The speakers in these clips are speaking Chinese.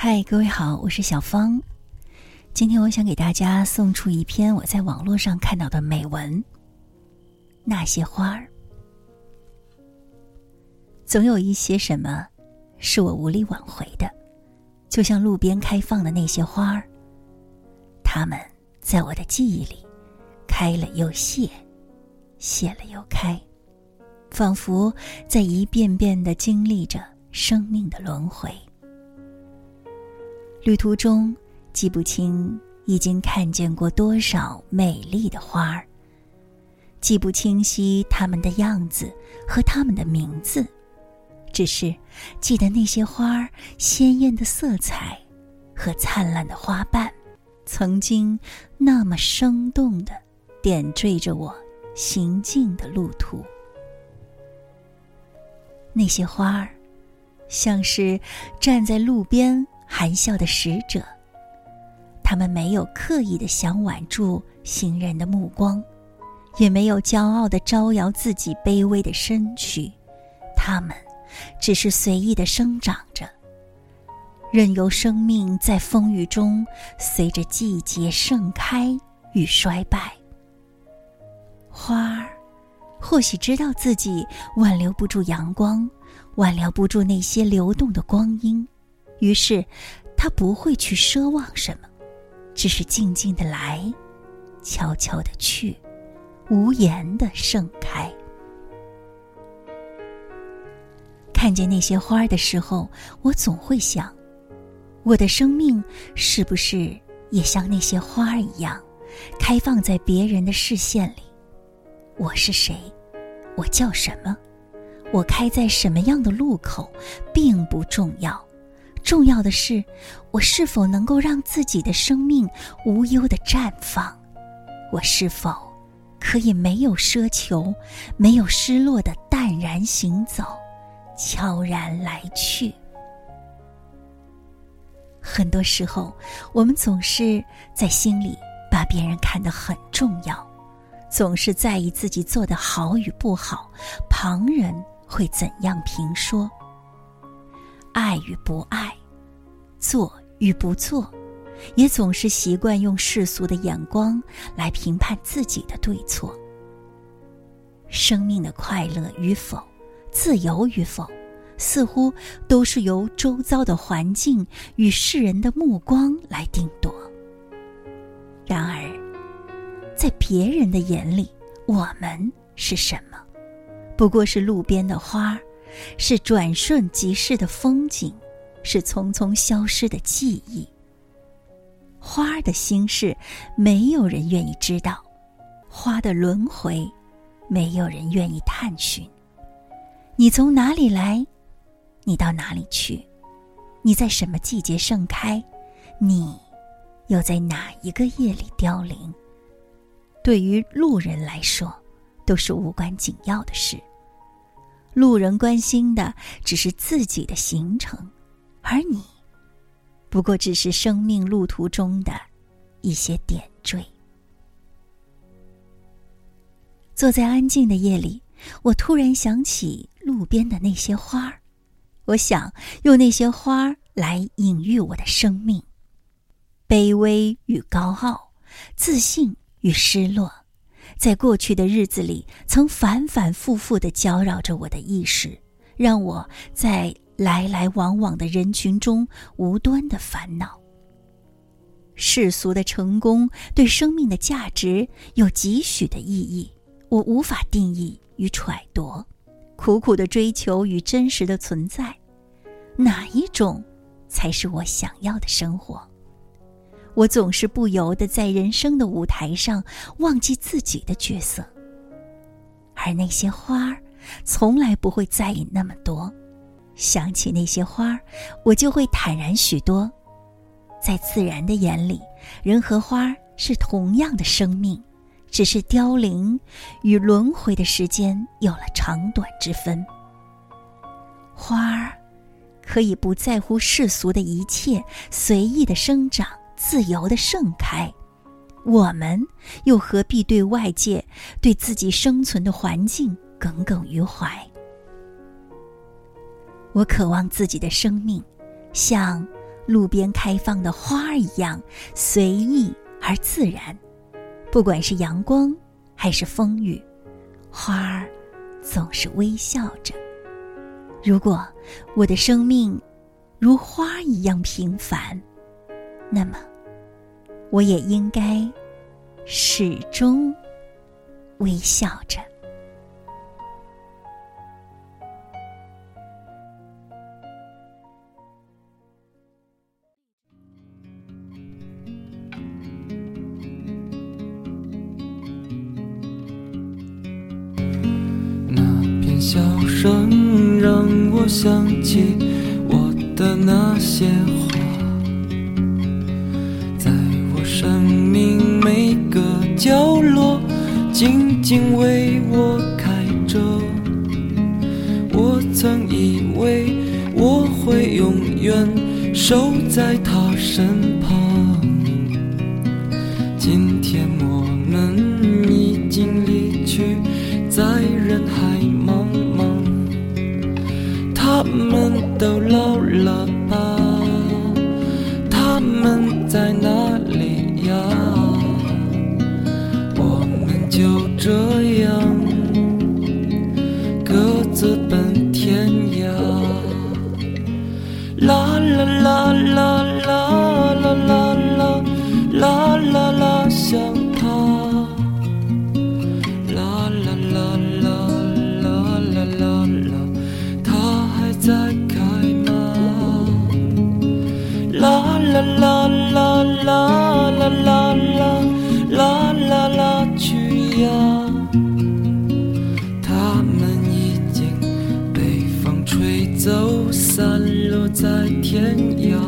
嗨，各位好，我是小芳。今天我想给大家送出一篇我在网络上看到的美文。那些花儿，总有一些什么，是我无力挽回的，就像路边开放的那些花儿。它们在我的记忆里，开了又谢，谢了又开，仿佛在一遍遍的经历着生命的轮回。旅途中，记不清已经看见过多少美丽的花儿，记不清晰它们的样子和它们的名字，只是记得那些花儿鲜艳的色彩和灿烂的花瓣，曾经那么生动的点缀着我行进的路途。那些花儿，像是站在路边。含笑的使者，他们没有刻意的想挽住行人的目光，也没有骄傲的招摇自己卑微的身躯，他们只是随意的生长着，任由生命在风雨中随着季节盛开与衰败。花儿或许知道自己挽留不住阳光，挽留不住那些流动的光阴。于是，他不会去奢望什么，只是静静的来，悄悄的去，无言的盛开。看见那些花儿的时候，我总会想，我的生命是不是也像那些花儿一样，开放在别人的视线里？我是谁？我叫什么？我开在什么样的路口，并不重要。重要的是，我是否能够让自己的生命无忧的绽放？我是否可以没有奢求、没有失落的淡然行走，悄然来去？很多时候，我们总是在心里把别人看得很重要，总是在意自己做的好与不好，旁人会怎样评说？爱与不爱，做与不做，也总是习惯用世俗的眼光来评判自己的对错。生命的快乐与否，自由与否，似乎都是由周遭的环境与世人的目光来定夺。然而，在别人的眼里，我们是什么？不过是路边的花。是转瞬即逝的风景，是匆匆消失的记忆。花的心事，没有人愿意知道；花的轮回，没有人愿意探寻。你从哪里来？你到哪里去？你在什么季节盛开？你又在哪一个夜里凋零？对于路人来说，都是无关紧要的事。路人关心的只是自己的行程，而你，不过只是生命路途中的一些点缀。坐在安静的夜里，我突然想起路边的那些花儿，我想用那些花儿来隐喻我的生命：卑微与高傲，自信与失落。在过去的日子里，曾反反复复的搅扰着我的意识，让我在来来往往的人群中无端的烦恼。世俗的成功对生命的价值有几许的意义，我无法定义与揣度。苦苦的追求与真实的存在，哪一种才是我想要的生活？我总是不由得在人生的舞台上忘记自己的角色，而那些花儿从来不会在意那么多。想起那些花儿，我就会坦然许多。在自然的眼里，人和花是同样的生命，只是凋零与轮回的时间有了长短之分。花儿可以不在乎世俗的一切，随意的生长。自由的盛开，我们又何必对外界、对自己生存的环境耿耿于怀？我渴望自己的生命，像路边开放的花儿一样随意而自然。不管是阳光还是风雨，花儿总是微笑着。如果我的生命如花一样平凡，那么我也应该始终微笑着。让我想起我的那些花，在我生命每个角落静静为我开着。我曾以为我会永远守在他身旁，今天我他们都老了吧？他们在哪啦啦啦啦啦啦啦啦啦去呀！他们已经被风吹走，散落在天涯。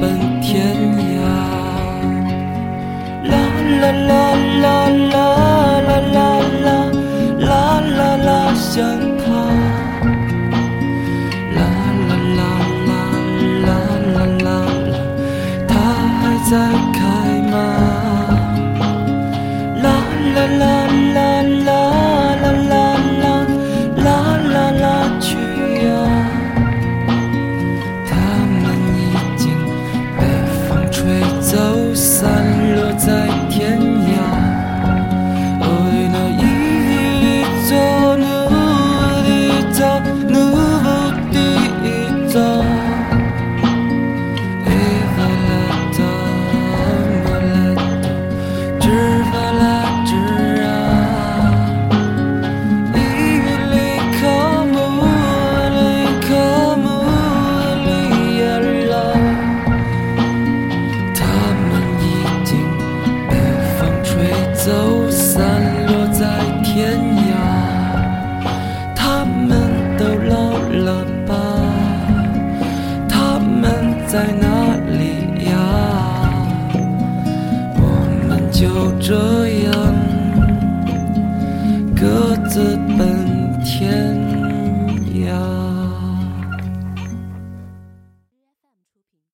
奔天涯。啦啦啦啦啦啦啦啦啦啦啦，想。 햇살